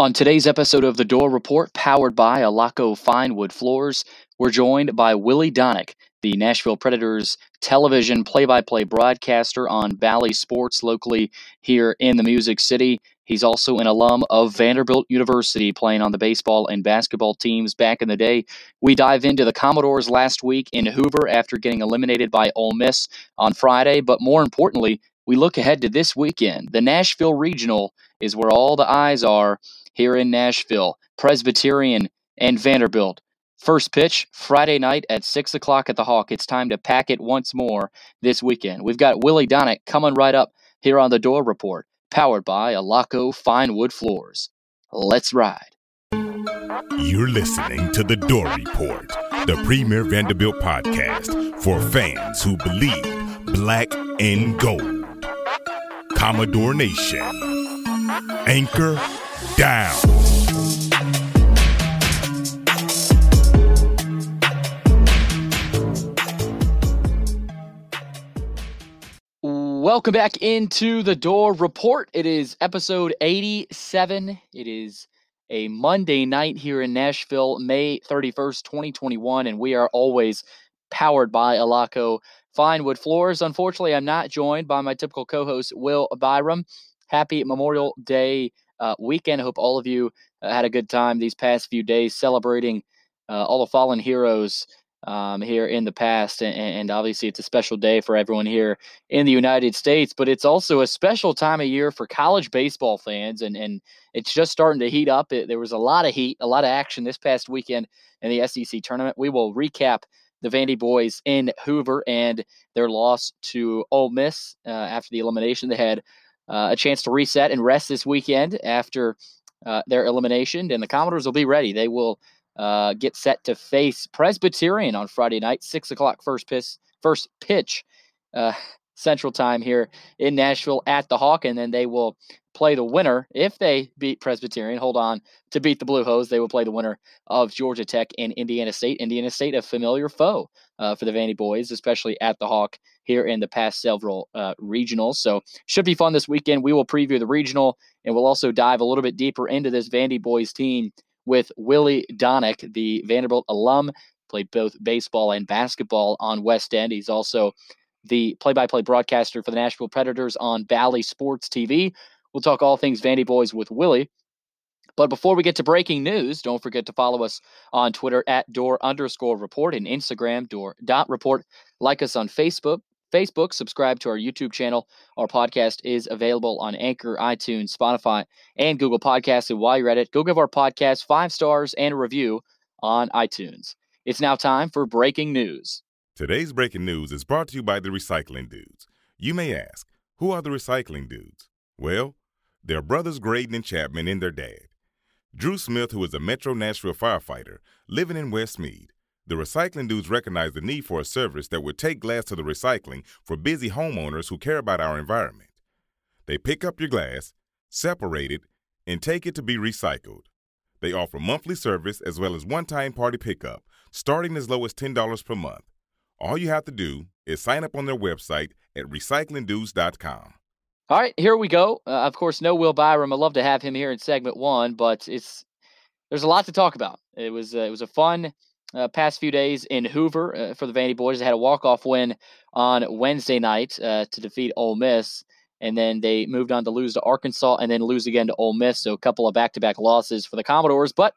On today's episode of The Dore Report, powered by Alaco Fine Wood Floors, we're joined by Willy Daunic, the Nashville Predators television play by play broadcaster on Bally Sports locally here in the Music City. He's also an alum of Vanderbilt University, playing on the baseball and basketball teams back in the day. We dive into the Commodores last week in Hoover after getting eliminated by Ole Miss on Friday, but more importantly, we look ahead to this weekend. The Nashville Regional is where all the eyes are here in Nashville, Presbyterian and Vanderbilt. First pitch Friday night at 6 o'clock at the Hawk. It's time to pack it once more this weekend. We've got Willy Daunic coming right up here on the Dore Report, powered by Alaco Fine Wood Floors. Let's ride. You're listening to The Dore Report, the premier Vanderbilt podcast for fans who believe black and gold. Commodore Nation. Anchor down. Welcome back into the Dore Report. It is episode 87. It is a Monday night here in Nashville, May 31st, 2021, and we are always powered by Alaco Fine Wood Floors. Unfortunately, I'm not joined by my typical co host, Will Byram. Happy Memorial Day uh, weekend. I hope all of you uh, had a good time these past few days celebrating uh, all the fallen heroes um, here in the past. And, and, obviously, it's a special day for everyone here in the United States, but it's also a special time of year for college baseball fans. And, and it's just starting to heat up. It, there was a lot of heat, a lot of action this past weekend in the SEC tournament. We will recap the Vandy boys in Hoover and their loss to Ole Miss uh, after the elimination. They had a chance to reset and rest this weekend after uh, their elimination, and the Commodores will be ready. They will uh, get set to face Presbyterian on Friday night, six o'clock first pitch, first pitch, uh, Central Time here in Nashville at the Hawk, and then they will play the winner if they beat Presbyterian. Hold on to beat the Blue Hose. They will play the winner of Georgia Tech and Indiana State. Indiana State, a familiar foe uh, for the Vandy boys, especially at the Hawk here in the past several uh, regionals. So should be fun this weekend. We will preview the regional and we'll also dive a little bit deeper into this Vandy boys team with Willy Daunic, the Vanderbilt alum, played both baseball and basketball on West End. He's also the play-by-play broadcaster for the Nashville Predators on Bally Sports TV. We'll talk all things Vandy boys with Willy. But before we get to breaking news, don't forget to follow us on Twitter at door underscore report and Instagram door dot report. Like us on Facebook. Facebook, subscribe to our YouTube channel. Our podcast is available on Anchor, iTunes, Spotify, and Google Podcasts. And while you're at it, go give our podcast five stars and a review on iTunes. It's now time for breaking news. Today's breaking news is brought to you by the Recycling Dudes. You may ask, who are the Recycling Dudes? Well, they're brothers Graydon and Chapman and their dad. Drew Smith, who is a Metro Nashville firefighter living in Westmead. The recycling dudes recognize the need for a service that would take glass to the recycling for busy homeowners who care about our environment. They pick up your glass, separate it, and take it to be recycled. They offer monthly service as well as one time party pickup, starting as low as $10 per month. All you have to do is sign up on their website at recyclingdudes.com. All right, here we go. Uh, of course, no Will Byram. I'd love to have him here in segment one, but it's there's a lot to talk about. It was uh, it was a fun uh, past few days in Hoover uh, for the Vandy boys. They had a walk off win on Wednesday night uh, to defeat Ole Miss, and then they moved on to lose to Arkansas and then lose again to Ole Miss. So a couple of back to back losses for the Commodores, but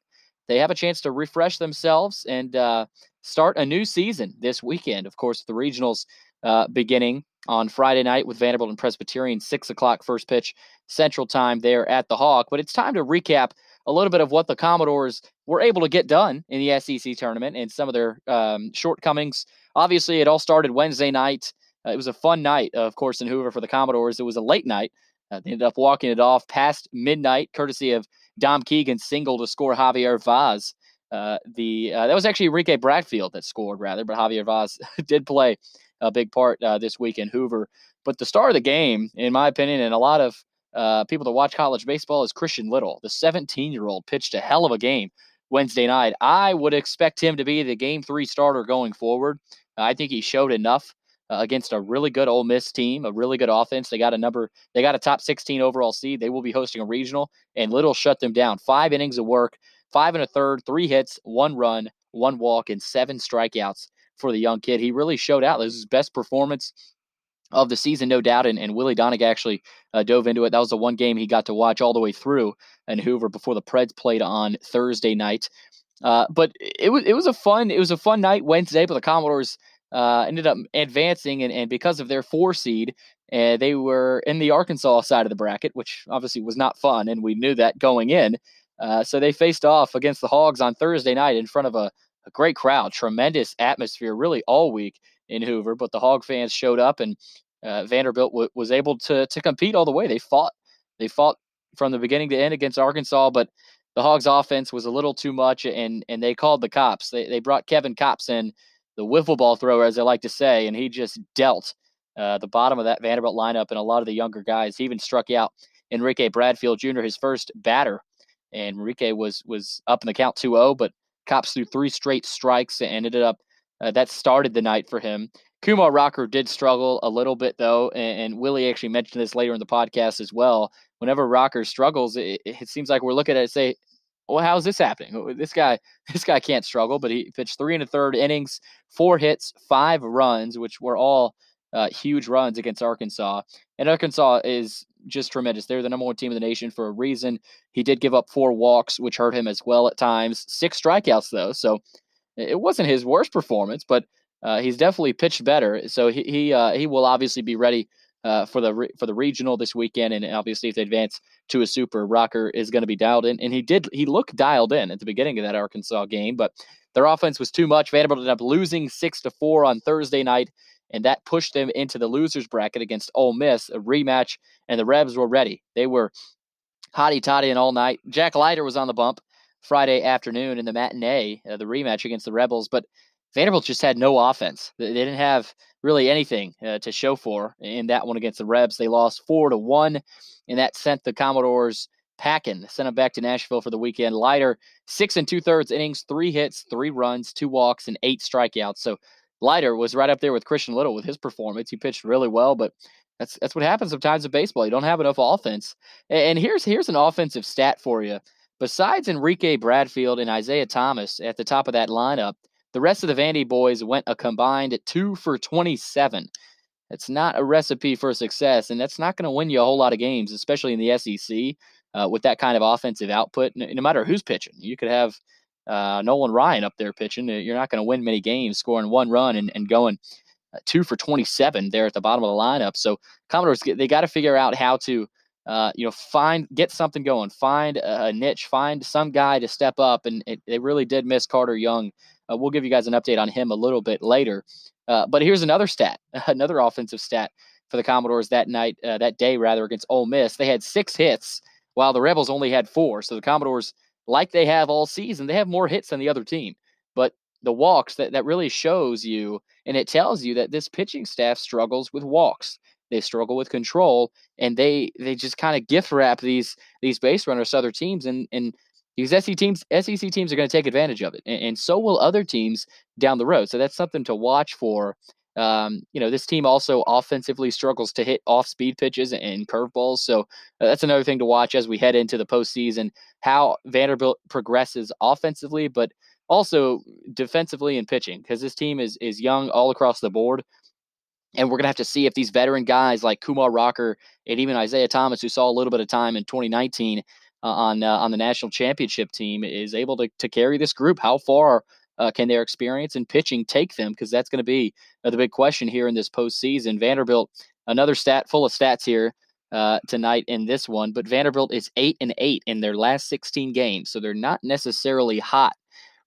they have a chance to refresh themselves and uh, start a new season this weekend. Of course, the regionals uh, beginning on Friday night with Vanderbilt and Presbyterian, six o'clock first pitch Central Time there at the Hawk. But it's time to recap a little bit of what the Commodores were able to get done in the SEC tournament and some of their um, shortcomings. Obviously, it all started Wednesday night. Uh, it was a fun night, of course, in Hoover for the Commodores. It was a late night. Uh, they ended up walking it off past midnight, courtesy of Dom Keegan's single to score Javier Vaz uh, the uh, that was actually Enrique Bradfield that scored rather, but Javier Vaz did play a big part uh, this week in Hoover. But the star of the game, in my opinion, and a lot of uh, people that watch college baseball is Christian Little. The 17 year old pitched a hell of a game Wednesday night. I would expect him to be the game three starter going forward. I think he showed enough uh, against a really good Ole Miss team, a really good offense. They got a number, they got a top 16 overall seed. They will be hosting a regional, and Little shut them down. Five innings of work, five and a third, three hits, one run, one walk, and seven strikeouts for the young kid. He really showed out. This is his best performance of the season, no doubt. And, and Willy Daunic actually uh, dove into it. That was the one game he got to watch all the way through in Hoover before the Preds played on Thursday night. Uh, but it was it was a fun it was a fun night Wednesday. But the Commodores uh, ended up advancing, and, and because of their four seed, uh, they were in the Arkansas side of the bracket, which obviously was not fun, and we knew that going in. Uh, so they faced off against the Hogs on Thursday night in front of a, a great crowd, tremendous atmosphere, really all week in Hoover. But the Hog fans showed up, and uh, Vanderbilt w- was able to to compete all the way. They fought, they fought from the beginning to end against Arkansas, but the Hogs' offense was a little too much, and and they called the cops. They they brought Kevin Kopps in, the wiffle ball thrower, as they like to say, and he just dealt uh, the bottom of that Vanderbilt lineup and a lot of the younger guys. He even struck out Enrique Bradfield Jr., his first batter, and Enrique was was up in the count 2-0, but Kopps threw three straight strikes and ended up uh, that started the night for him. Kumar Rocker did struggle a little bit though, and, and, Willy actually mentioned this later in the podcast as well. Whenever Rocker struggles, it, it seems like we're looking at it say, "Well, how's this happening? This guy, this guy can't struggle." But he pitched three and a third innings, four hits, five runs, which were all uh, huge runs against Arkansas. And Arkansas is just tremendous. They're the number one team in the nation for a reason. He did give up four walks, which hurt him as well at times. Six strikeouts though, so it wasn't his worst performance, but uh, he's definitely pitched better. So he he, uh, he will obviously be ready uh, for the re- for the regional this weekend, and obviously if they advance to a super, Rocker is going to be dialed in, and he did he looked dialed in at the beginning of that Arkansas game, but their offense was too much. Vanderbilt ended up losing six to four on Thursday night, and that pushed them into the losers bracket against Ole Miss, a rematch, and the Rebs were ready. They were hotty toddy and all night. Jack Leiter was on the bump. Friday afternoon in the matinee, uh, the rematch against the Rebels. But Vanderbilt just had no offense. They didn't have really anything uh, to show for in that one against the Rebs. They lost four to one, and that sent the Commodores packing, sent them back to Nashville for the weekend. Leiter, six and two thirds innings, three hits, three runs, two walks, and eight strikeouts. So Leiter was right up there with Christian Little with his performance. He pitched really well, but that's that's what happens sometimes in baseball. You don't have enough offense. And here's here's an offensive stat for you. Besides Enrique Bradfield and Isaiah Thomas at the top of that lineup, the rest of the Vandy boys went a combined two for 27. It's not a recipe for success, and that's not going to win you a whole lot of games, especially in the SEC uh, with that kind of offensive output. No, no, matter who's pitching, you could have uh, Nolan Ryan up there pitching. You're not going to win many games scoring one run and, and going uh, two for 27 there at the bottom of the lineup. So Commodores, they got to figure out how to uh, you know, find get something going, find a, niche, find some guy to step up, and it, they really did miss Carter Young. Uh, we'll give you guys an update on him a little bit later. Uh, but here's another stat, another offensive stat for the Commodores that night, uh, that day rather against Ole Miss. They had six hits, while the Rebels only had four. So the Commodores, like they have all season, they have more hits than the other team. But the walks that that really shows you, and it tells you that this pitching staff struggles with walks. They struggle with control, and they they just kind of gift wrap these these base runners to other teams, and and these SEC teams SEC teams are going to take advantage of it, and, and, so will other teams down the road. So that's something to watch for. Um, you know, this team also offensively struggles to hit off speed pitches and curveballs. So uh, that's another thing to watch as we head into the postseason. How Vanderbilt progresses offensively, but also defensively and pitching, because this team is is young all across the board. And we're going to have to see if these veteran guys like Kumar Rocker and even Isaiah Thomas, who saw a little bit of time in 2019 uh, on uh, on the national championship team, is able to, to carry this group. How far uh, can their experience in pitching take them? Because that's going to be uh, the big question here in this postseason. Vanderbilt, another stat full of stats here uh, tonight in this one, but Vanderbilt is eight and eight in their last 16 games, so they're not necessarily hot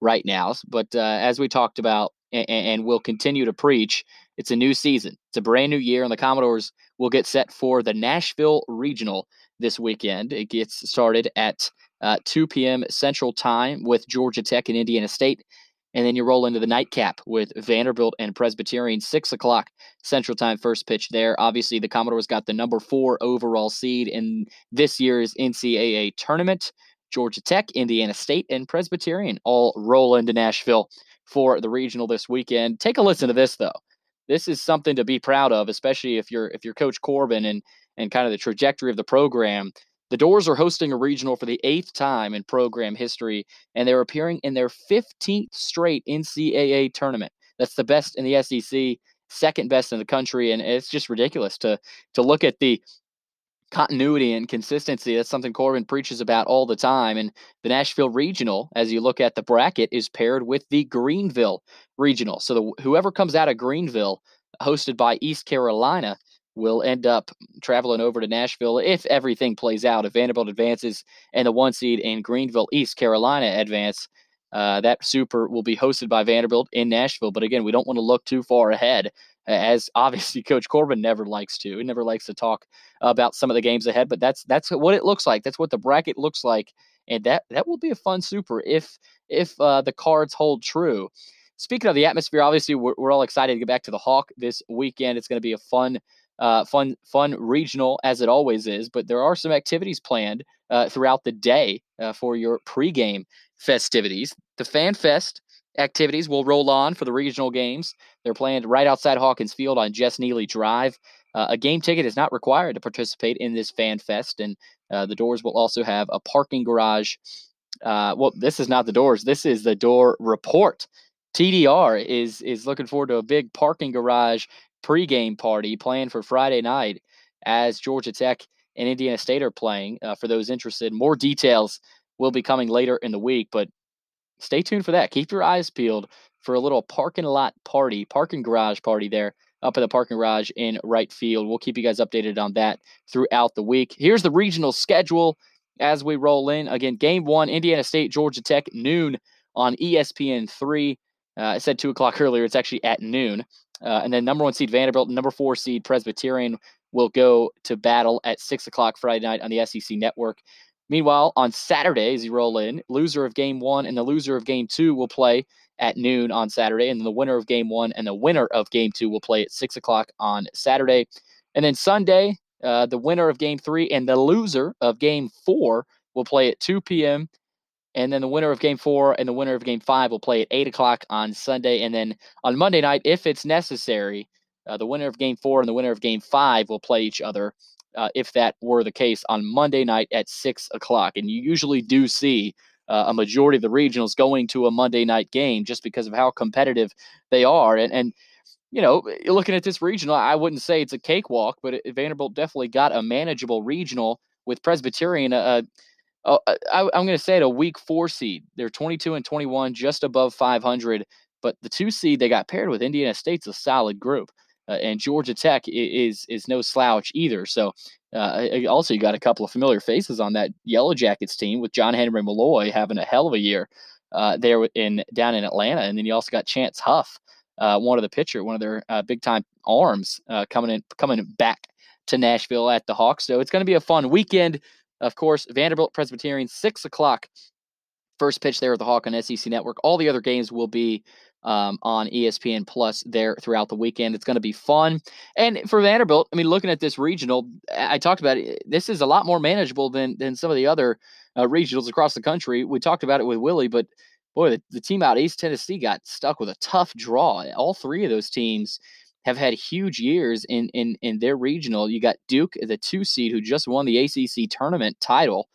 right now. But uh, as we talked about, and, and will continue to preach it's a new season. It's a brand new year, and the Commodores will get set for the Nashville Regional this weekend. It gets started at uh, 2 p.m. Central Time with Georgia Tech and Indiana State. And then you roll into the nightcap with Vanderbilt and Presbyterian, 6 o'clock Central Time, first pitch there. Obviously, the Commodores got the number four overall seed in this year's NCAA tournament. Georgia Tech, Indiana State, and Presbyterian all roll into Nashville for the regional this weekend. Take a listen to this, though. This is something to be proud of, especially if you're if you're Coach Corbin and and kind of the trajectory of the program. The Dores are hosting a regional for the eighth time in program history, and they're appearing in their 15th straight NCAA tournament. That's the best in the SEC, second best in the country, and it's just ridiculous to to look at the continuity and consistency. That's something Corbin preaches about all the time. And the Nashville Regional, as you look at the bracket, is paired with the Greenville Regional. So the, whoever comes out of Greenville, hosted by East Carolina, will end up traveling over to Nashville if everything plays out. If Vanderbilt advances and the one seed in Greenville, East Carolina advance, uh, that super will be hosted by Vanderbilt in Nashville. But again, we don't want to look too far ahead, as obviously Coach Corbin never likes to. He never likes to talk about some of the games ahead. But that's that's what it looks like. That's what the bracket looks like, and that that will be a fun super if if uh, the cards hold true. Speaking of the atmosphere, obviously we're, we're all excited to get back to the Hawk this weekend. It's going to be a fun uh, fun, fun regional as it always is. But there are some activities planned uh, throughout the day uh, for your pregame festivities. The Fan Fest activities will roll on for the regional games. They're planned right outside Hawkins Field on Jess Neely Drive. Uh, a game ticket is not required to participate in this Fan Fest, and uh, the Dores will also have a parking garage. Uh, well, this is not the Dores. This is the Dore Report. TDR is is looking forward to a big parking garage pregame party planned for Friday night as Georgia Tech and Indiana State are playing. Uh, for those interested, more details will be coming later in the week, but stay tuned for that. Keep your eyes peeled for a little parking lot party, parking garage party there up in the parking garage in right field. We'll keep you guys updated on that throughout the week. Here's the regional schedule as we roll in. Again, game one, Indiana State, Georgia Tech, noon on ESPN 3. Uh, I said 2 o'clock earlier. It's actually at noon. Uh, and then number one seed Vanderbilt, number four seed Presbyterian will go to battle at six o'clock Friday night on the SEC network. Meanwhile, on Saturday, as you roll in, loser of game one and the loser of game two will play at noon on Saturday, and the winner of game one and the winner of game two will play at six o'clock on Saturday. And then Sunday, uh, the winner of game three and the loser of game four will play at 2 p.m. And then the winner of game four and the winner of game five will play at eight o'clock on Sunday. And then on Monday night, if it's necessary, uh, the winner of game four and the winner of game five will play each other uh, if that were the case on Monday night at six o'clock. And you usually do see uh, a majority of the regionals going to a Monday night game just because of how competitive they are. And, and you know, looking at this regional, I wouldn't say it's a cakewalk, but Vanderbilt definitely got a manageable regional with Presbyterian. Uh, oh, I, am going to say it a week four seed. They're 22 and 21, just above 500. But the two seed they got paired with Indiana State's a solid group, uh, and Georgia Tech is is no slouch either. So uh, also you got a couple of familiar faces on that Yellow Jackets team with John Henry Malloy having a hell of a year uh, there in down in Atlanta, and then you also got Chance Huff, uh, one of the pitcher, one of their uh, big time arms uh, coming in coming back to Nashville at the Hawks. So it's going to be a fun weekend. Of course, Vanderbilt Presbyterian, 6 o'clock. First pitch there at the Hawk on SEC Network. All the other games will be um, on ESPN Plus there throughout the weekend. It's going to be fun. And for Vanderbilt, I mean, looking at this regional, I talked about it. This is a lot more manageable than than some of the other uh, regionals across the country. We talked about it with Willy, but boy, the, the team out East Tennessee got stuck with a tough draw. All three of those teams have had huge years in in in their regional. You got Duke, the two seed, who just won the ACC tournament title.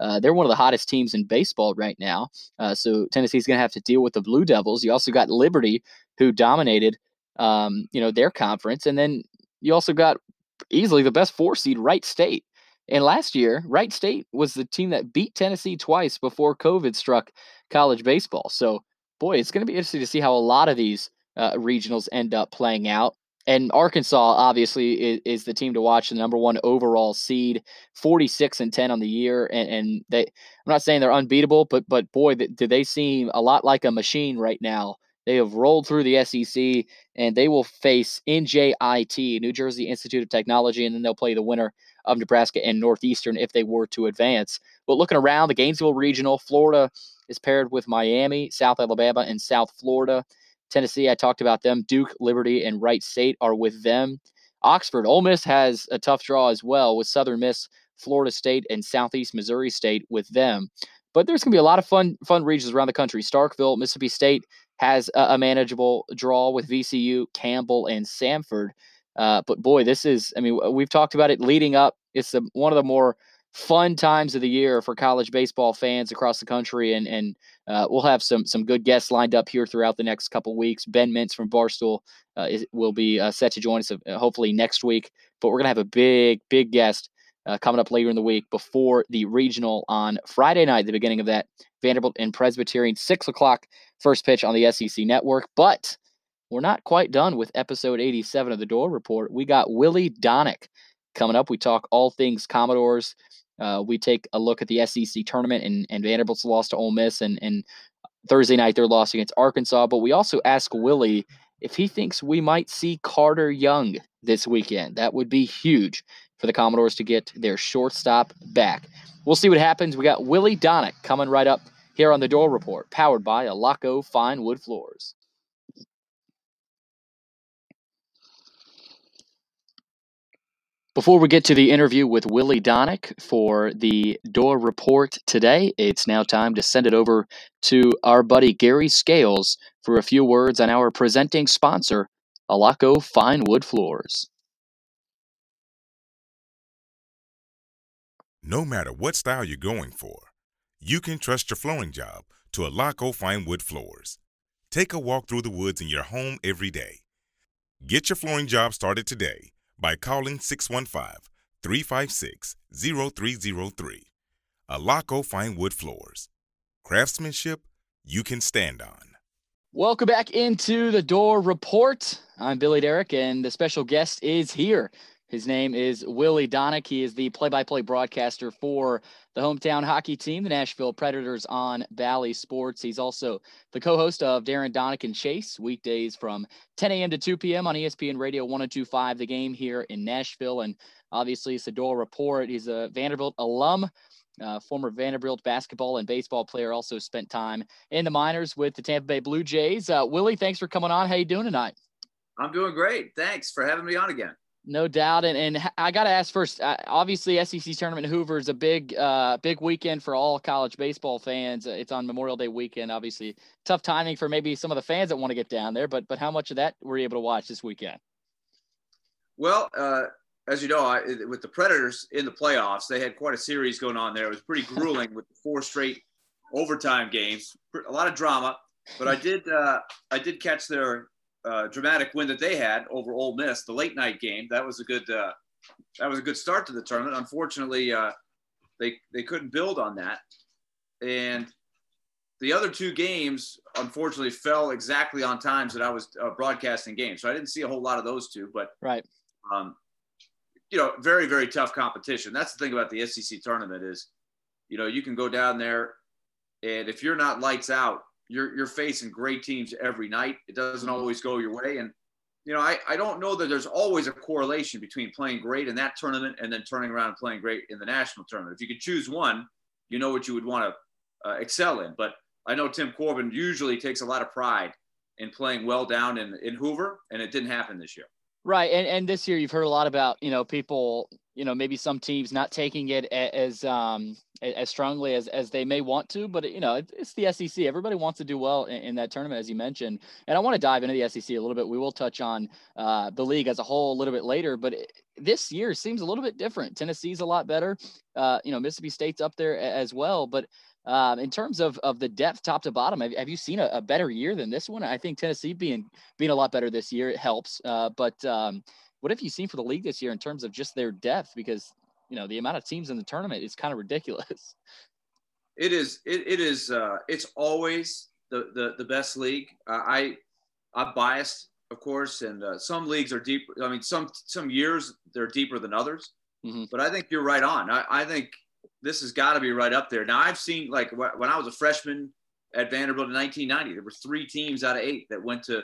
Uh, they're one of the hottest teams in baseball right now. Uh, so Tennessee's going to have to deal with the Blue Devils. You also got Liberty, who dominated, um, you know, their conference, and then you also got easily the best four seed, Wright State. And last year, Wright State was the team that beat Tennessee twice before COVID struck college baseball. So, boy, it's going to be interesting to see how a lot of these uh, regionals end up playing out. And Arkansas obviously is, is, the team to watch, the number one overall seed, 46 and 10 on the year. And, and they, I'm not saying they're unbeatable, but but boy, do they seem a lot like a machine right now. They have rolled through the SEC and they will face NJIT, New Jersey Institute of Technology, and then they'll play the winner of Nebraska and Northeastern if they were to advance. But looking around the Gainesville Regional, Florida is paired with Miami, South Alabama, and South Florida. Tennessee, I talked about them. Duke, Liberty, and Wright State are with them. Oxford, Ole Miss has a tough draw as well with Southern Miss, Florida State, and Southeast Missouri State with them. But there's going to be a lot of fun fun regions around the country. Starkville, Mississippi State has a, a manageable draw with VCU, Campbell, and Samford. Uh, but boy, this is, I mean, we've talked about it leading up. It's one of the more fun times of the year for college baseball fans across the country. And, and uh, we'll have some, some good guests lined up here throughout the next couple weeks. Ben Mintz from Barstool uh, is, will be uh, set to join us uh, hopefully next week. But we're to have a big, big guest uh, coming up later in the week before the regional on Friday night, the beginning of that. Vanderbilt and Presbyterian, 6 o'clock, first pitch on the SEC network. But we're not quite done with episode 87 of the Dore Report. We got Willy Daunic coming up. We talk all things Commodores. Uh, we take a look at the SEC tournament and, and Vanderbilt's loss to Ole Miss and, and Thursday night their loss against Arkansas. But we also ask Willy if he thinks we might see Carter Young this weekend. That would be huge for the Commodores to get their shortstop back. We'll see what happens. We got Willy Daunic coming right up here on the Dore Report, powered by Alaco Fine Wood Floors. Before we get to the interview with Willy Daunic for the Dore Report today, it's now time to send it over to our buddy Gary Scales for a few words on our presenting sponsor, Alaco Fine Wood Floors. No matter what style you're going for, you can trust your flooring job to Alaco Fine Wood Floors. Take a walk through the woods in your home every day. Get your flooring job started today by calling 615 356 0303. Alaco Fine Wood Floors. Craftsmanship you can stand on. Welcome back into the Dore Report. I'm Billy Derrick, and the special guest is here. His name is Willy Daunic. He is the play by play broadcaster for the hometown hockey team, the Nashville Predators on Bally Sports. He's also the co host of Darren Daunic and Chase, weekdays from 10 a.m. to 2 p.m. on ESPN Radio 1025, the game here in Nashville. And obviously, Dore Report. He's a Vanderbilt alum. Uh, former Vanderbilt basketball and baseball player, also spent time in the minors with the Tampa Bay Blue Jays. Uh, Willy, thanks for coming on. How you doing tonight? I'm doing great. Thanks for having me on again. No doubt, and and I got to ask first. Uh, obviously, SEC tournament Hoover is a big, uh, big weekend for all college baseball fans. Uh, it's on Memorial Day weekend. Obviously, tough timing for maybe some of the fans that want to get down there. But but how much of that were you able to watch this weekend? Well, uh, as you know, I, with the Predators in the playoffs, they had quite a series going on there. It was pretty grueling with four straight overtime games, a lot of drama. But I did uh, I did catch their uh, dramatic win that they had over Ole Miss, the late night game. That was a good uh, that was a good start to the tournament. Unfortunately, uh, they they couldn't build on that, and the other two games unfortunately fell exactly on times that I was uh, broadcasting games. So I didn't see a whole lot of those two, but right. Um, you know, very very tough competition. That's the thing about the SEC tournament is, you know, you can go down there, and if you're not lights out, you're you're facing great teams every night. It doesn't always go your way, and you know I, I don't know that there's always a correlation between playing great in that tournament and then turning around and playing great in the national tournament. If you could choose one, you know what you would want to uh, excel in. But I know Tim Corbin usually takes a lot of pride in playing well down in in Hoover, and it didn't happen this year. Right, and and this year you've heard a lot about you know people you know maybe some teams not taking it as um as strongly as as they may want to but you know it's the SEC everybody wants to do well in, in that tournament as you mentioned and I want to dive into the SEC a little bit. We will touch on uh, the league as a whole a little bit later but it, this year seems a little bit different. Tennessee's a lot better uh, you know Mississippi State's up there as well but um, in terms of, of the depth top to bottom, have, have you seen a, a, better year than this one? I think Tennessee being being a lot better this year it helps. Uh, but um, what have you seen for the league this year in terms of just their depth? Because you know the amount of teams in the tournament is kind of ridiculous. It is. It, it is. Uh, it's always the the, the best league. Uh, I I'm biased, of course, and uh, some leagues are deep. I mean, some some years they're deeper than others. Mm-hmm. But I think you're right on. I, I think this has got to be right up there. Now I've seen like when I was a freshman at Vanderbilt in 1990. There were three teams out of eight that went to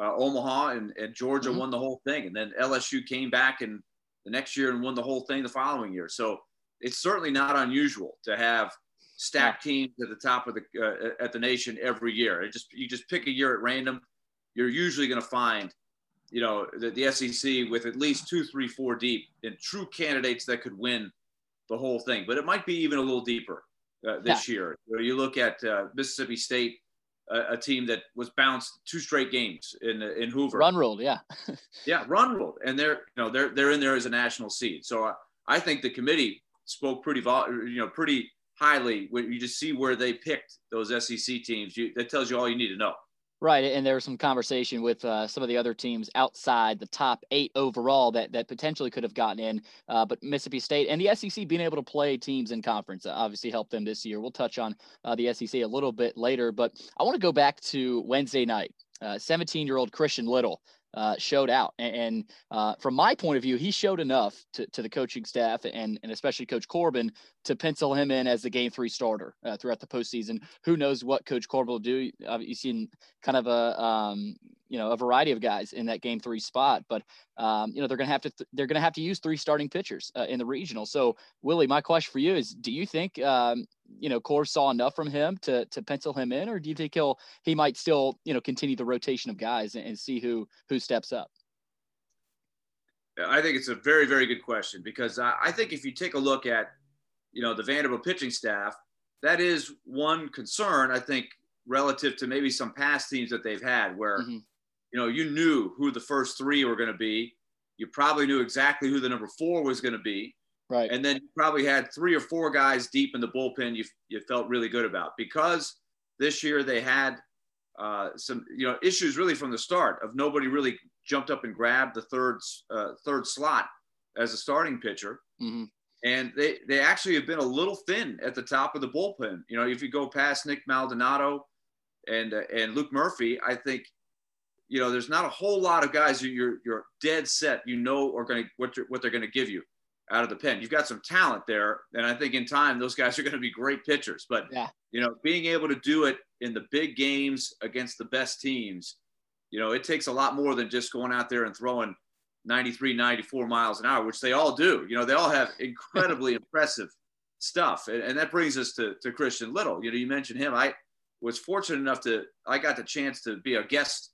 uh, Omaha, and, and Georgia mm-hmm. won the whole thing. And then LSU came back and the next year and won the whole thing the following year. So it's certainly not unusual to have stacked teams at the top of the uh, at the nation every year. It just you just pick a year at random. You're usually going to find, you know, the, the SEC with at least two, three, four deep and true candidates that could win the whole thing. But it might be even a little deeper uh, this yeah. year. You, look at uh, Mississippi State, a, a, team that was bounced two straight games in in Hoover. Run ruled, yeah. yeah, run ruled, and they're you know they're they're in there as a national seed. So uh, I think the committee spoke pretty vol- you know pretty highly when you just see where they picked those SEC teams. You, that tells you all you need to know. Right, and there was some conversation with uh, some of the other teams outside the top eight overall that that potentially could have gotten in, uh, but Mississippi State and the SEC being able to play teams in conference uh, obviously helped them this year. We'll touch on uh, the SEC a little bit later, but I want to go back to Wednesday night. 17 year old Christian Little uh, showed out. And, and uh, from my point of view, he showed enough to, to the coaching staff and, and especially Coach Corbin to pencil him in as the game three starter uh, throughout the postseason. Who knows what Coach Corbin will do? You've seen kind of a um, you know a variety of guys in that game three spot, but um, you know they're gonna have to th- they're gonna have to use three starting pitchers uh, in the regional. So Willy, my question for you is: Do you think um, you know Core saw enough from him to to pencil him in, or do you think he'll he might still you know continue the rotation of guys and, and see who who steps up? I think it's a very, very good question because I, I think if you take a look at you know, the Vanderbilt pitching staff, that is one concern, I think, relative to maybe some past teams that they've had where, mm-hmm. You know, you knew who the first three were going to be. You probably knew exactly who the number four was going to be. Right. And then you probably had three or four guys deep in the bullpen you, you felt really good about because this year they had uh, some, you know, issues really from the start of nobody really jumped up and grabbed the third, uh, third slot as a starting pitcher. Mm-hmm and they they actually have been a little thin at the top of the bullpen. You know, if you go past Nick Maldonado and uh, and Luke Murphy, I think you know there's not a whole lot of guys who you're you're dead set you know are going to what what they're going to give you out of the pen. You've got some talent there, and I think in time those guys are going to be great pitchers. But yeah. you know, being able to do it in the big games against the best teams, you know, it takes a lot more than just going out there and throwing 93, 94 miles an hour, which they all do. You know, they all have incredibly impressive stuff. And, and, that brings us to, to Christian Little. You know, you mentioned him. I was fortunate enough to, I got the chance to be a guest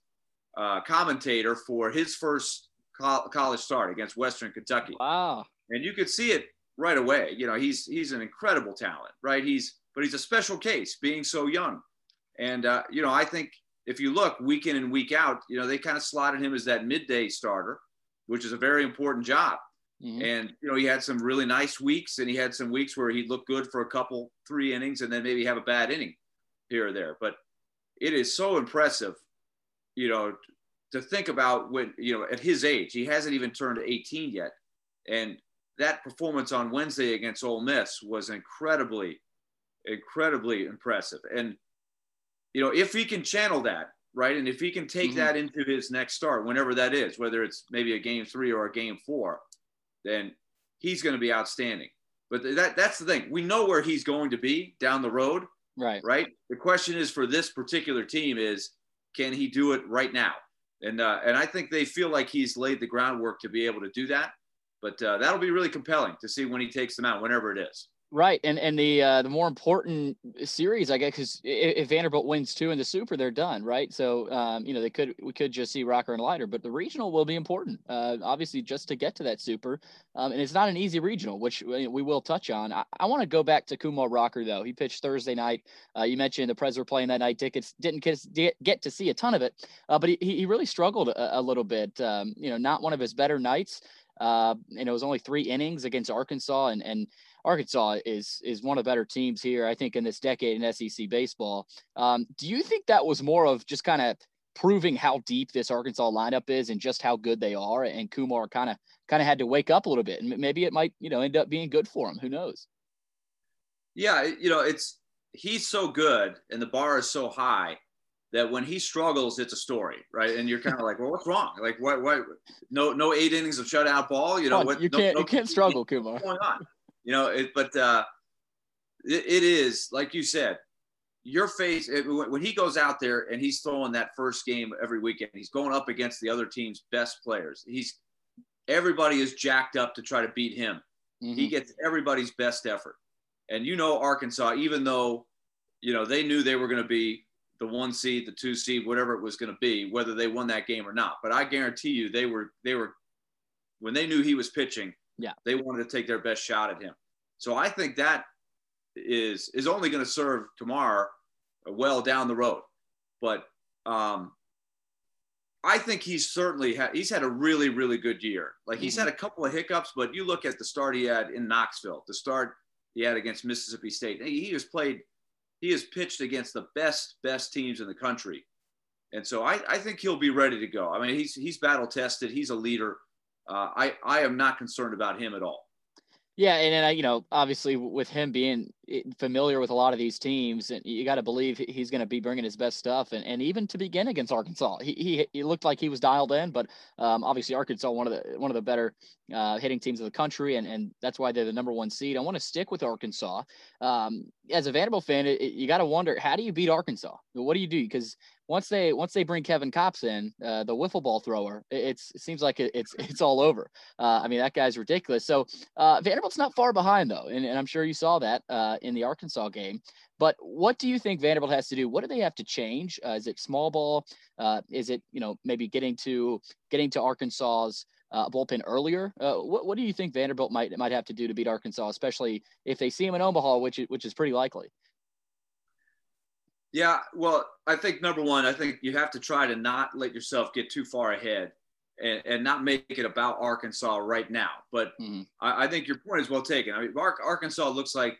uh, commentator for his first co- college start against Western Kentucky. Wow. And you could see it right away. You know, he's, he's an incredible talent, right? He's, but he's a special case being so young. And, uh, you know, I think if you look week in and week out, you know, they kind of slotted him as that midday starter which is a very important job. Mm-hmm. And you know, he had some really nice weeks, and he had some weeks where he looked good for a couple, three innings, and then maybe have a bad inning here or there. But it is so impressive, you know, to think about when you know at his age, he hasn't even turned 18 yet, and that performance on Wednesday against Ole Miss was incredibly, incredibly impressive. And you know, if he can channel that right? And if he can take mm-hmm. that into his next start, whenever that is, whether it's maybe a game three or a game four, then he's going to be outstanding. But that that's the thing. We know where he's going to be down the road. Right. Right. The question is for this particular team is can he do it right now? And uh, and I think they feel like he's laid the groundwork to be able to do that. But uh, that'll be really compelling to see when he takes them out, whenever it is. Right, and and the uh, the more important series, I guess, because if, Vanderbilt wins two in the Super, they're done, right? So, um, you know, they could we could just see Rocker and Leiter, but the regional will be important, uh, obviously, just to get to that Super, um, and it's not an easy regional, which we will touch on. I, I want to go back to Kumar Rocker though. He pitched Thursday night. Uh, you mentioned the Preds were playing that night. Tickets didn't get get to see a ton of it, uh, but he he really struggled a, a little bit. Um, you know, not one of his better nights. Uh, and it was only three innings against Arkansas, and and Arkansas is is one of the better teams here, I think, in this decade in SEC baseball. Um, do you think that was more of just kind of proving how deep this Arkansas lineup is and just how good they are? And Kumar kind of kind of had to wake up a little bit, and maybe it might you know end up being good for him. Who knows? Yeah, you know, it's he's so good, and the bar is so high that when he struggles, it's a story, right? And you're kind of like, well, what's wrong? Like, what, what? No, no eight innings of shutout ball. You know, what? You can't, no, you can't struggle, Kumar. What's going on? You know, it, but uh, it, it is like you said, your face it, when he goes out there and he's throwing that first game every weekend, he's going up against the other team's best players. He's everybody is jacked up to try to beat him. Mm-hmm. He gets everybody's best effort. And you know Arkansas, even though you know they knew they were going to be the one seed, the two seed, whatever it was going to be, whether they won that game or not. But I guarantee you, they were they were when they knew he was pitching. Yeah, they wanted to take their best shot at him. So I think that is is only going to serve tomorrow well down the road. But um, I think he's certainly had he's had a really really good year. Like he's mm-hmm. had a couple of hiccups, but you look at the start he had in Knoxville, the start he had against Mississippi State. He, he has played, he has pitched against the best best teams in the country, and so I, I think he'll be ready to go. I mean, he's he's battle tested. He's a leader. Uh, I I am not concerned about him at all. Yeah, and then you know, obviously, with him being eh, familiar with a lot of these teams, and you got to believe he's going to be bringing his best stuff. And, and even to begin against Arkansas, he, he, he looked like he was dialed in. But um, obviously, Arkansas one of the one of the better uh, hitting teams of the country, and and that's why they're the number one seed. I want to stick with Arkansas. Um, as a Vanderbilt fan, it, it, you got to wonder how do you beat Arkansas? What do you do? Because once they once they bring Kevin Kopps in, uh, the wiffle ball thrower, it, it seems like it, it's it's all over. Uh, I mean, that guy's ridiculous. So uh, Vanderbilt's not far behind though, and, and I'm sure you saw that uh, in the Arkansas game. But what do you think Vanderbilt has to do? What do they have to change? Uh, is it small ball? Uh, is it you know maybe getting to getting to Arkansas's bullpen earlier? what what do you think Vanderbilt might might have to do to beat Arkansas, especially if they see him in Omaha, which which is pretty likely? Yeah, well, I think number one, I think you have to try to not let yourself get too far ahead and, and not make it about Arkansas right now. But mm-hmm. I, I, think your point is well taken. I mean, Arkansas looks like,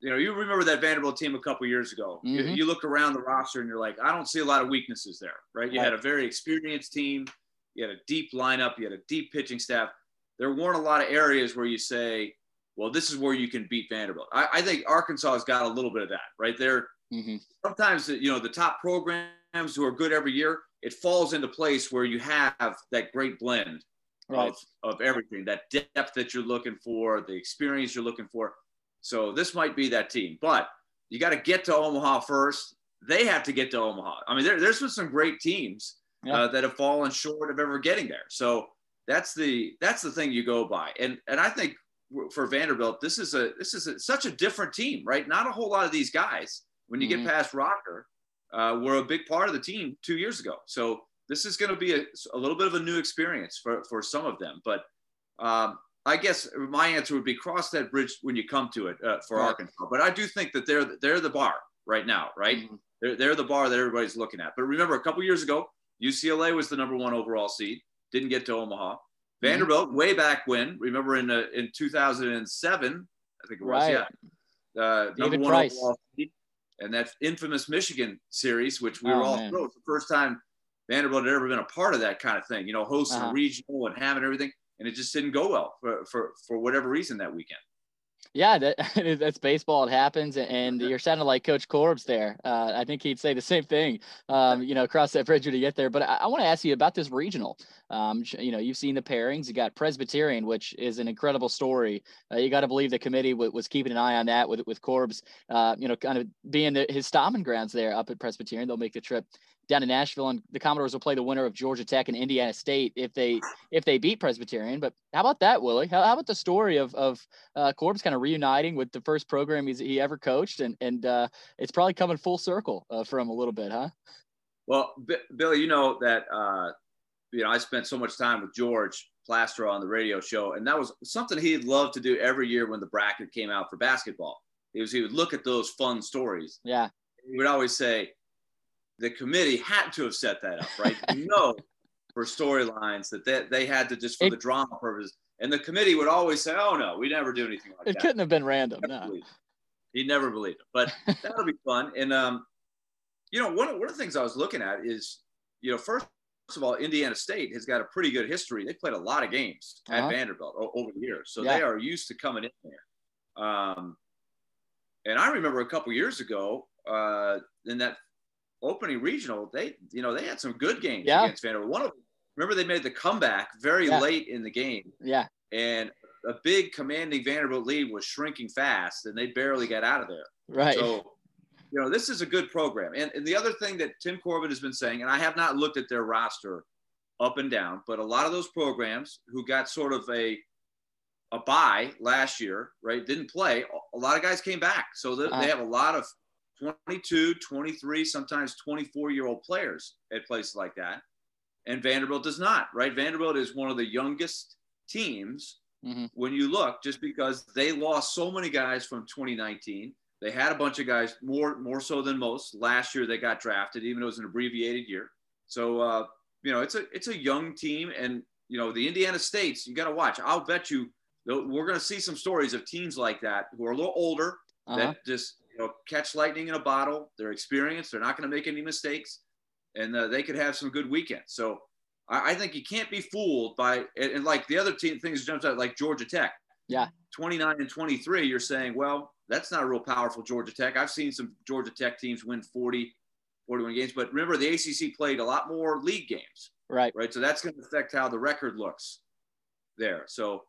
you know, you remember that Vanderbilt team a couple years ago. Mm-hmm. You, you, look around the roster and you're like, I don't see a lot of weaknesses there, right? You right. had a very experienced team, you had a deep lineup, you had a deep pitching staff. There weren't a lot of areas where you say, well, this is where you can beat Vanderbilt. I, I think Arkansas has got a little bit of that, right? there. Mm-hmm. Sometimes, you know, the top programs who are good every year, it falls into place where you have that great blend right. of, of everything, that depth that you're looking for, the experience you're looking for. So this might be that team, but you got to get to Omaha first. They have to get to Omaha. I mean, there, there's been some great teams yeah. uh, that have fallen short of ever getting there. So that's the that's the thing you go by. And and I think for Vanderbilt, this is a this is a, such a different team, right? Not a whole lot of these guys when you mm-hmm. get past Rocker, uh, were a big part of the team two years ago. So this is going to be a, a, little bit of a new experience for, for some of them. But um, I guess my answer would be cross that bridge when you come to it uh, for right. Arkansas. But I do think that they're they're the bar right now, right? Mm-hmm. They're, they're the bar that everybody's looking at. But remember, a couple years ago, UCLA was the number one overall seed, didn't get to Omaha. Mm-hmm. Vanderbilt, way back when, remember in uh, in 2007, I think it was, right. yeah, uh, number one Price. overall seed and that infamous Michigan series, which we oh, were all man. thrilled. The first time Vanderbilt had ever been a part of that kind of thing, you know, hosting uh-huh. a regional and having everything, and it just didn't go well for, for, for whatever reason that weekend. Yeah, that, that's baseball. It happens, and you're sounding like Coach Corbs there. Uh, I think he'd say the same thing. Um, you know, cross that bridge to get there. But I, I want to ask you about this regional. Um, you know, you've seen the pairings. You got Presbyterian, which is an incredible story. Uh, you got to believe the committee w- was keeping an eye on that with with Corbs. Uh, you know, kind of being the, his stomping grounds there up at Presbyterian. They'll make the trip down to Nashville, and the Commodores will play the winner of Georgia Tech and Indiana State if they if they beat Presbyterian. But how about that, Willy? How, how about the story of of uh, Corbs kind of reuniting with the first program he's, he ever coached, and and uh, it's probably coming full circle uh, for him a little bit, huh? Well, B- Billy, you know that uh, you know I spent so much time with George Plaster on the radio show, and that was something he'd love to do every year when the bracket came out for basketball. He was he would look at those fun stories. Yeah. He would always say, the committee had to have set that up, right? you know, for storylines that they, they had to just for it, the drama purposes. And the committee would always say, "Oh no, we never do anything like it that." It couldn't have been random. No. He never believed it, but that'll be fun. And um, you know, one of, one of the things I was looking at is, you know, first of all, Indiana State has got a pretty good history. They played a lot of games uh-huh. at Vanderbilt over the years, so yeah. they are used to coming in there. Um, and I remember a couple years ago uh, in that opening regional, they you know they had some good games yeah. against Vanderbilt. One of them, remember they made the comeback very yeah. late in the game. Yeah. And a big commanding Vanderbilt lead was shrinking fast, and they barely got out of there. Right. So you know, this is a good program. And, and the other thing that Tim Corbin has been saying, and I have not looked at their roster up and down, but a lot of those programs who got sort of a a buy last year, right, didn't play. A lot of guys came back. So they, uh, they have a lot of 22, 23, sometimes 24 year old players at places like that. And Vanderbilt does not, right? Vanderbilt is one of the youngest teams mm-hmm. when you look, just because they lost so many guys from 2019. They had a bunch of guys more more so than most. Last year they got drafted, even though it was an abbreviated year. So uh, you know it's a it's a young team, and you know the Indiana States. You got to watch. I'll bet you we're going to see some stories of teams like that who are a little older uh-huh. that just you know catch lightning in a bottle. They're experienced. They're not going to make any mistakes, and uh, they could have some good weekends. So I, I, think you can't be fooled by and, and like the other team things jumps out like Georgia Tech. Yeah, 29 and 23. You're saying, well, that's not a real powerful Georgia Tech. I've seen some Georgia Tech teams win 40, 41 games, but remember the ACC played a lot more league games. Right. Right. So that's going to affect how the record looks there. So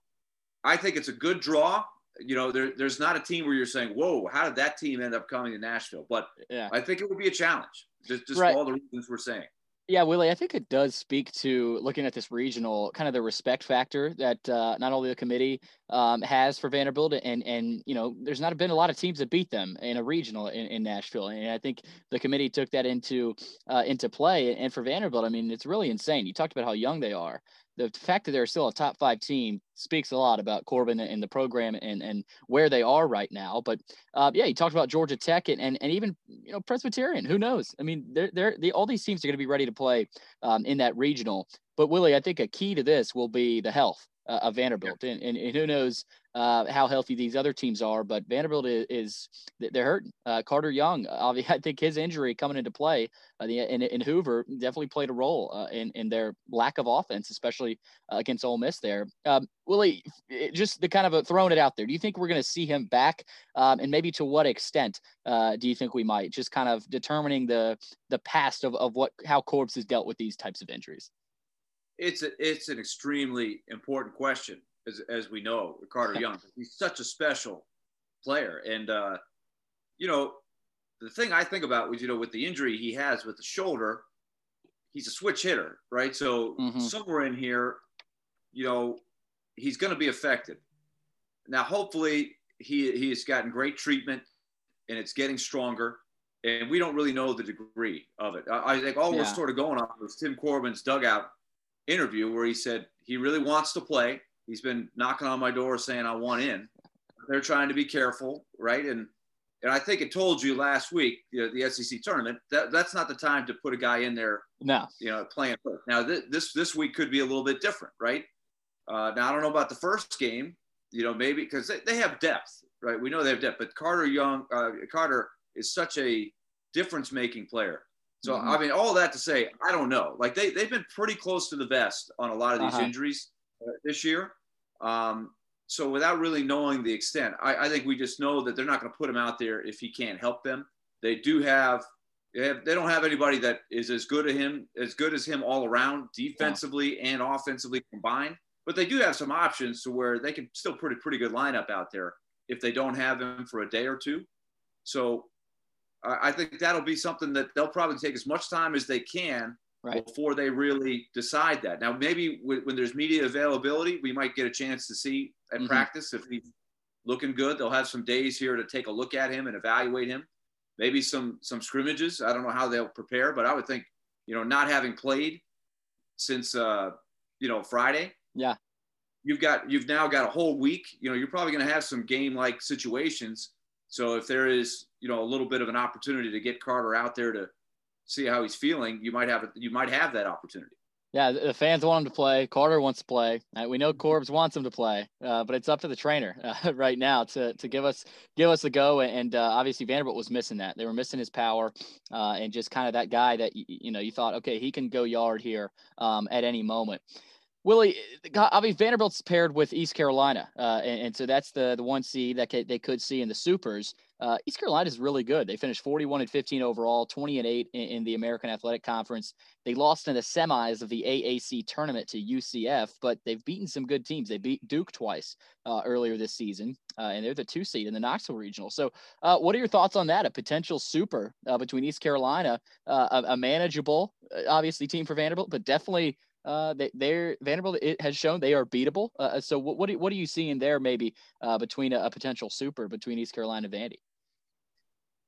I think it's a good draw. You know, there, there's not a team where you're saying, "Whoa, how did that team end up coming to Nashville?" But yeah. I think it would be a challenge, just just right. for all the reasons we're saying. Yeah, Willy, I think it does speak to looking at this regional kind of the respect factor that uh, not only the committee um, has for Vanderbilt, and and you know, there's not been a lot of teams that beat them in a regional in, in Nashville, and I think the committee took that into uh, into play. And for Vanderbilt, I mean, it's really insane. You talked about how young they are, the fact that they're still a top five team speaks a lot about Corbin and the program and, and where they are right now. But uh, yeah, you talked about Georgia Tech and, and, and even you know Presbyterian. Who knows? I mean, they're, they're the, all these teams are going to be ready to play um, in that regional. But Willy, I think a key to this will be the health uh, of Vanderbilt, and, and, and who knows uh, how healthy these other teams are. But Vanderbilt is, is they're hurting. Uh, Carter Young, I think his injury coming into play uh, in Hoover definitely played a role uh, in in their lack of offense, especially uh, against Ole Miss. There, um, Willy, just the kind of throwing it out there. Do you think we're going to see him back, um, and maybe to what extent uh, do you think we might? Just kind of determining the the past of, of what how Corbs has dealt with these types of injuries. It's a, it's an extremely important question as, as we know, Carter Young. He's such a special player. And, uh, you know, the thing I think about was, you know, with the injury he has with the shoulder, he's a switch hitter, right? So mm-hmm. somewhere in here, you know, he's going to be affected. Now, hopefully, he he has gotten great treatment, and it's getting stronger. And we don't really know the degree of it. I, I think all yeah. we're sort of going on was Tim Corbin's dugout interview, where he said he really wants to play. He's been knocking on my door saying I want in. They're trying to be careful, right? And and I think it told you last week, you know, the SEC tournament, that that's not the time to put a guy in there. No, you know, playing. Now th- this this week could be a little bit different, right? Uh, now I don't know about the first game, you know, maybe because they, they have depth, right? We know they have depth, but Carter Young, uh, Carter is such a difference making player. So mm-hmm. I mean, all that to say, I don't know. Like they they've been pretty close to the vest on a lot of these uh-huh. injuries uh, this year. Um, so without really knowing the extent, I, I, think we just know that they're not going to put him out there if he can't help them. They do have they, have, they don't have anybody that is as good as him as good as him all around defensively yeah. and offensively combined. But they do have some options to where they can still put a pretty good lineup out there if they don't have him for a day or two. So I think that'll be something that they'll probably take as much time as they can right. before they really decide that. Now, maybe when there's media availability, we might get a chance to see at mm-hmm. practice if he's looking good. They'll have some days here to take a look at him and evaluate him. Maybe some some scrimmages. I don't know how they'll prepare, but I would think you know not having played since uh, you know Friday. Yeah. You've got you've now got a whole week. You know you're probably going to have some game like situations. So if there is you know a little bit of an opportunity to get Carter out there to see how he's feeling, you might have you might have that opportunity. Yeah, the fans want him to play. Carter wants to play. Uh, we know Corbs wants him to play, uh, but it's up to the trainer uh, right now to to give us give us a go. And uh, obviously Vanderbilt was missing that. They were missing his power uh, and just kind of that guy that you, know you thought, okay, he can go yard here um, at any moment. Willy, I mean Vanderbilt's paired with East Carolina, uh, and, and, so that's the the one seed that they could see in the supers. Uh, East Carolina is really good. They finished 41 and 15 overall, 20 and 8 in, in, the American Athletic Conference. They lost in the semis of the AAC tournament to UCF, but they've beaten some good teams. They beat Duke twice uh, earlier this season, uh, and they're the two seed in the Knoxville Regional. So, uh, what are your thoughts on that? A potential super uh, between East Carolina, uh, a, a, manageable, obviously team for Vanderbilt, but definitely. They, they're Vanderbilt it has shown they are beatable. so what what, do, what are you seeing there maybe uh, between a, a, potential super between East Carolina and Vandy?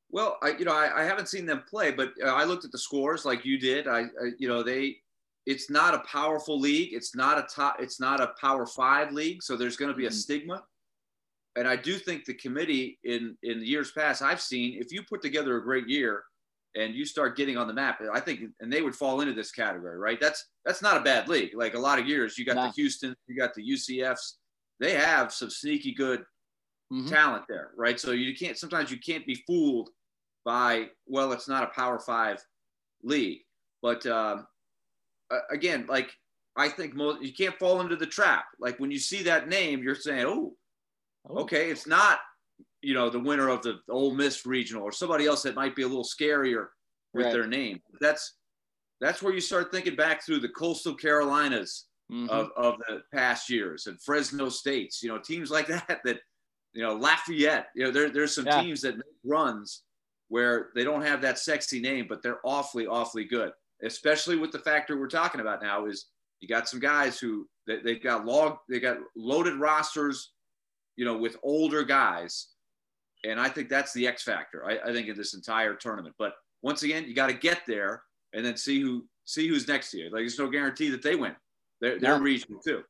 Well, I, you know, I, I haven't seen them play, but uh, I looked at the scores like you did. I, I, you know, they, it's not a powerful league. It's not a top, it's not a power five league. So there's going to be a mm-hmm. stigma. And I do think the committee in, in years past, I've seen if you put together a great year and you start getting on the map, I think, and they would fall into this category, right? That's, that's not a bad league. Like a lot of years, you got no. the Houston, you got the UCFs, they have some sneaky good mm-hmm. talent there, right? So you can't, sometimes you can't be fooled by well, it's not a Power Five league, but um, again, like I think most you can't fall into the trap. Like when you see that name, you're saying, oh, oh. okay, it's not you know the winner of the Ole Miss regional or somebody else that might be a little scarier with right. their name. That's that's where you start thinking back through the coastal Carolinas mm-hmm. of, of the past years and Fresno States, you know, teams like that that you know Lafayette. You know, there, there's some yeah. teams that make runs where they don't have that sexy name, but they're awfully, awfully good. Especially with the factor we're talking about now is you got some guys who they, they've got log, they got loaded rosters, you know, with older guys, and I think that's the X factor. I, I think in this entire tournament. But once again, you got to get there and then see who see who's next to you. Like there's no guarantee that they win. They're, they're regional too.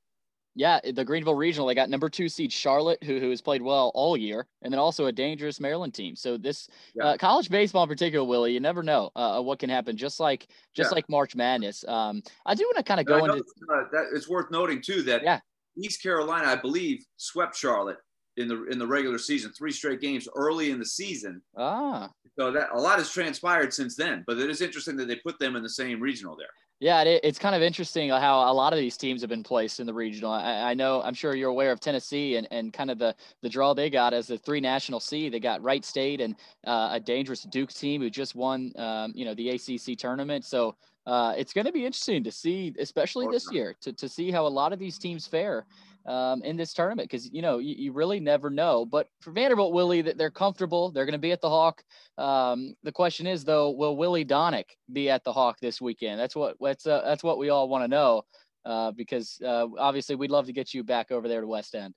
Yeah, the Greenville Regional, they got number two seed Charlotte, who, who has played well all year, and then also a dangerous Maryland team. So this yeah. uh, college baseball in particular, Willy, you never know uh, what can happen. Just like just yeah. like March Madness. Um, I do want to kind of go into uh, that. It's worth noting too that yeah. East Carolina, I believe, swept Charlotte in the in the regular season, three straight games early in the season. Ah, so that a lot has transpired since then. But it is interesting that they put them in the same regional there. Yeah, it, it's kind of interesting how a lot of these teams have been placed in the regional. I, I, know, I'm sure you're aware of Tennessee and, and kind of the, the draw they got as the three national seed. They got Wright State and uh, a dangerous Duke team who just won, um, you know, the ACC tournament. So uh, it's going to be interesting to see, especially this year, to, to see how a lot of these teams fare um, in this tournament because you know you, you, really never know. But for Vanderbilt, Willy, that they're comfortable. They're going to be at the Hawk. Um, the question is though, will Willy Daunic be at the Hawk this weekend? That's what that's uh, that's what we all want to know uh, because uh, obviously we'd love to get you back over there to West End.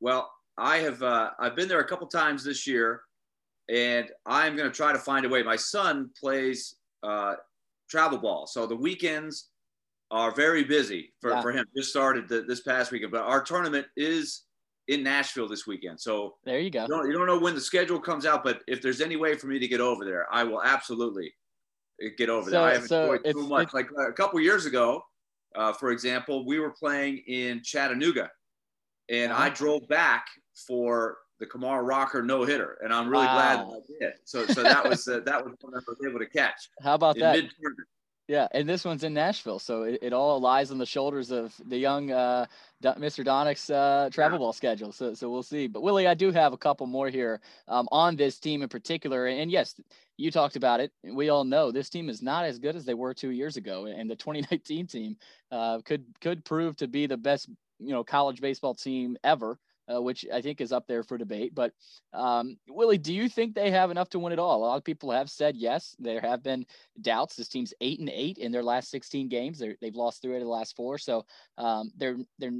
Well, I have uh, I've been there a couple times this year, and I'm going to try to find a way. My son plays uh, travel ball, so the weekends are very busy for, yeah. for him. Just started the, this past weekend, but our tournament is in Nashville this weekend. So there you go. You don't, you don't, know when the schedule comes out, but if there's any way for me to get over there, I will absolutely get over so, there. I haven't so enjoyed too much. Like a couple years ago, uh, for example, we were playing in Chattanooga, and uh-huh. I drove back for the Kumar Rocker no hitter, and I'm really wow. glad I did. So, so that was uh, that was one I was able to catch. How about that? Mid-tournament. Yeah, and this one's in Nashville, so it, it all lies on the shoulders of the young uh, Mr. Daunic's uh, travel ball schedule. So, so we'll see. But Willy, I do have a couple more here um, on this team in particular. And yes, you talked about it. We all know this team is not as good as they were two years ago, and the 2019 team uh, could could prove to be the best you know college baseball team ever uh, which I think is up there for debate. But um, Willy, do you think they have enough to win it all? A lot of people have said yes. There have been doubts. This team's eight and eight in their last 16 games. they have lost three out of the last four, so um, they're they're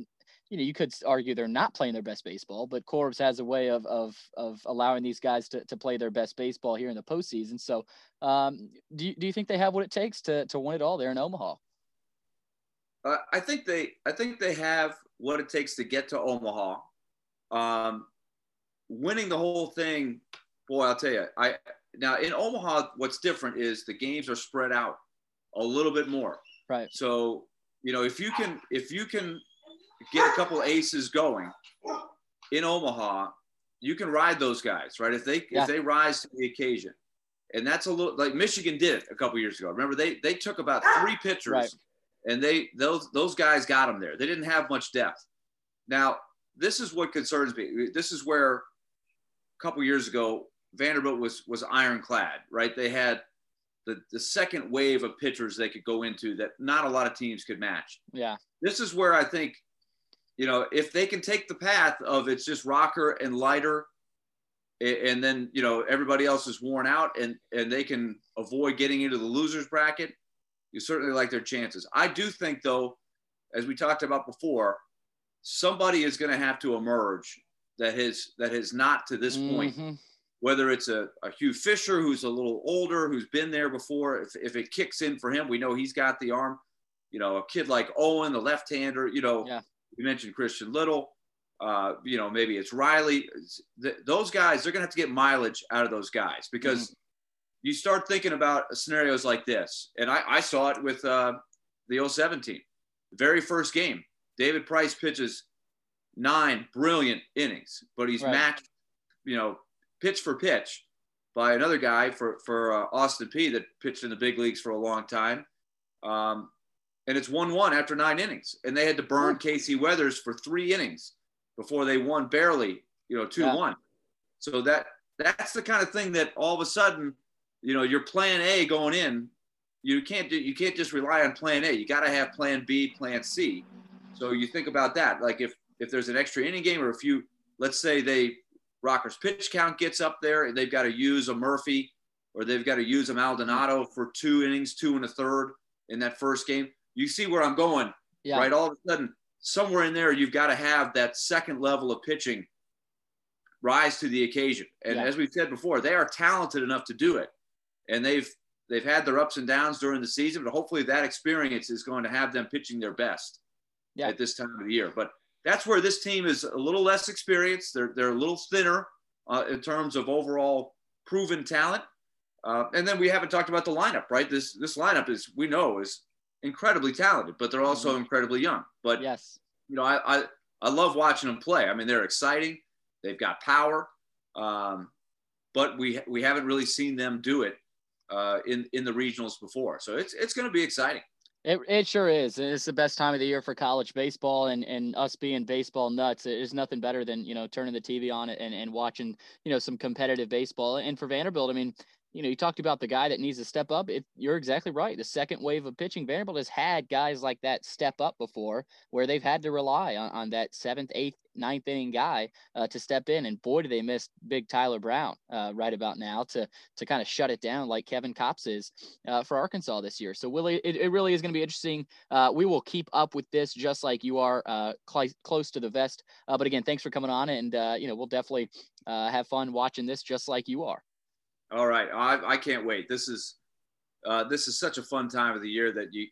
you know, you could argue they're not playing their best baseball, but Corbs has a way of of of allowing these guys to, to play their best baseball here in the postseason. So, um, do you, do you think they have what it takes to to win it all there in Omaha? Uh, I think they I think they have what it takes to get to Omaha. Um, winning the whole thing, boy, I'll tell you. I now in Omaha, what's different is the games are spread out a little bit more. Right. So you know if you can if you can get a couple aces going in Omaha, you can ride those guys, right? If they yeah. if they rise to the occasion, and that's a little like Michigan did it a couple years ago. Remember they they took about three pitchers, right. and they those those guys got them there. They didn't have much depth. Now this is what concerns me. This is where a couple years ago Vanderbilt was was ironclad, right? They had the the second wave of pitchers they could go into that not a lot of teams could match. Yeah. This is where I think, you know, if they can take the path of it's just Rocker and Leiter and then you know everybody else is worn out, and and they can avoid getting into the losers bracket, you certainly like their chances. I do think though, as we talked about before, somebody is going to have to emerge that has that has not to this point Mhm. whether it's a, a Hugh Fisher who's a little older, who's been there before, if, if it kicks in for him, we know he's got the arm. You know, a kid like Owen, the left hander, you know, Yeah. you mentioned Christian Little, uh, you know, maybe it's Riley. Th- those guys, they're going to have to get mileage out of those guys because you start thinking about scenarios like this. And I, I saw it with uh, the 07 team. The very first game, David Price pitches nine brilliant innings, but he's Right. matched, you know, pitch for pitch by another guy for for uh, Austin Peay that pitched in the big leagues for a long time. Um, and it's one one after nine innings, and they had to burn Casey Weathers for three innings before they won barely, you know, two Yeah. to one. So that that's the kind of thing that all of a sudden, you know, your plan A going in, you can't do you can't just rely on plan A. You got to have plan B, plan C. So you think about that. Like if if there's an extra inning game or if you let's say they Rocker's pitch count gets up there and they've got to use a Murphy or they've got to use a Maldonado for two innings, two and a third in that first game. You see where I'm going, Yeah. right? All of a sudden, somewhere in there, you've got to have that second level of pitching rise to the occasion. And Yeah. as we've said before, they are talented enough to do it. And they've they've had their ups and downs during the season, but hopefully that experience is going to have them pitching their best Yeah. at this time of the year. But that's where this team is a little less experienced. They're they're a little thinner uh, in terms of overall proven talent. Uh, and then we haven't talked about the lineup, right? This this lineup is we know is incredibly talented, but they're also incredibly young. But Yes. you know, I, I I love watching them play. I mean, they're exciting. They've got power, um, but we we haven't really seen them do it uh, in in the regionals before. So it's it's going to be exciting. It, it sure is. It's the best time of the year for college baseball and, and us being baseball nuts. There's nothing better than, you know, turning the TV on and, and watching, you know, some competitive baseball. And for Vanderbilt, I mean, you know, you talked about the guy that needs to step up. It, you're exactly right. The second wave of pitching, Vanderbilt has had guys like that step up before where they've had to rely on, on that seventh, eighth, ninth inning guy uh, to step in. And boy, do they miss big Tyler Brown uh, right about now to to kind of shut it down like Kevin Kopps is uh, for Arkansas this year. So Willy, it, it really is going to be interesting. Uh, we will keep up with this just like you are uh, cl- close to the vest. Uh, but again, thanks for coming on, and you know we'll definitely have fun watching this just like you are. All right, I, I can't wait. This is uh, this is such a fun time of the year that you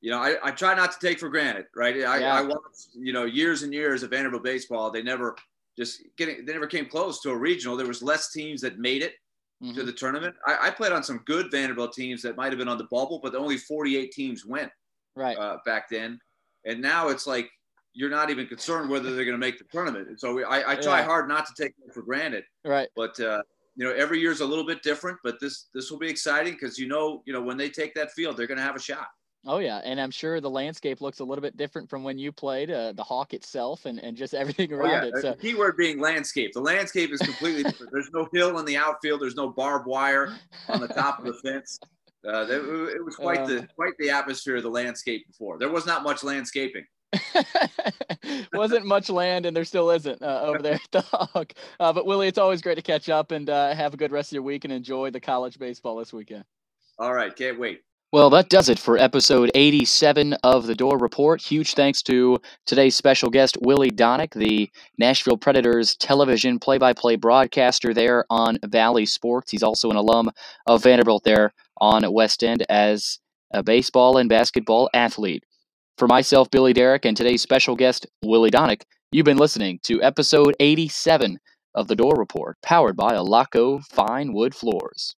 you know I, I try not to take for granted, right? I, Yeah. I watched you know years and years of Vanderbilt baseball. They never just getting they never came close to a regional. There was less teams that made it to Mhm. the tournament. I, I played on some good Vanderbilt teams that might have been on the bubble, but only 48 teams went Right. uh, back then. And now it's like you're not even concerned whether they're going to make the tournament. And so we, I, I try Yeah. hard not to take it for granted. right. But uh, you know, every year is a little bit different. But this this will be exciting because you know, you know, when they take that field, they're going to have a shot. Oh yeah, and I'm sure the landscape looks a little bit different from when you played uh, the Hawk itself and, and just everything Oh, around yeah. it. So The key word being landscape. The landscape is completely different. There's no hill in the outfield. There's no barbed wire on the top of the fence. Uh, it was quite the quite the atmosphere of the landscape before. There was not much landscaping. wasn't much land, and there still isn't uh, over there at the Hawk. Uh, but Willy, it's always great to catch up and uh, have a good rest of your week and enjoy the college baseball this weekend. All right, can't wait. Well, that does it for episode 87 of the Dore Report. Huge thanks to today's special guest, Willy Daunic, the Nashville Predators television play by play broadcaster there on Bally Sports. He's also an alum of Vanderbilt there on West End as a baseball and basketball athlete. For myself, Billy Derrick, and today's special guest, Willy Daunic, you've been listening to episode 87 of the Dore Report, powered by Alaco Fine Wood Floors.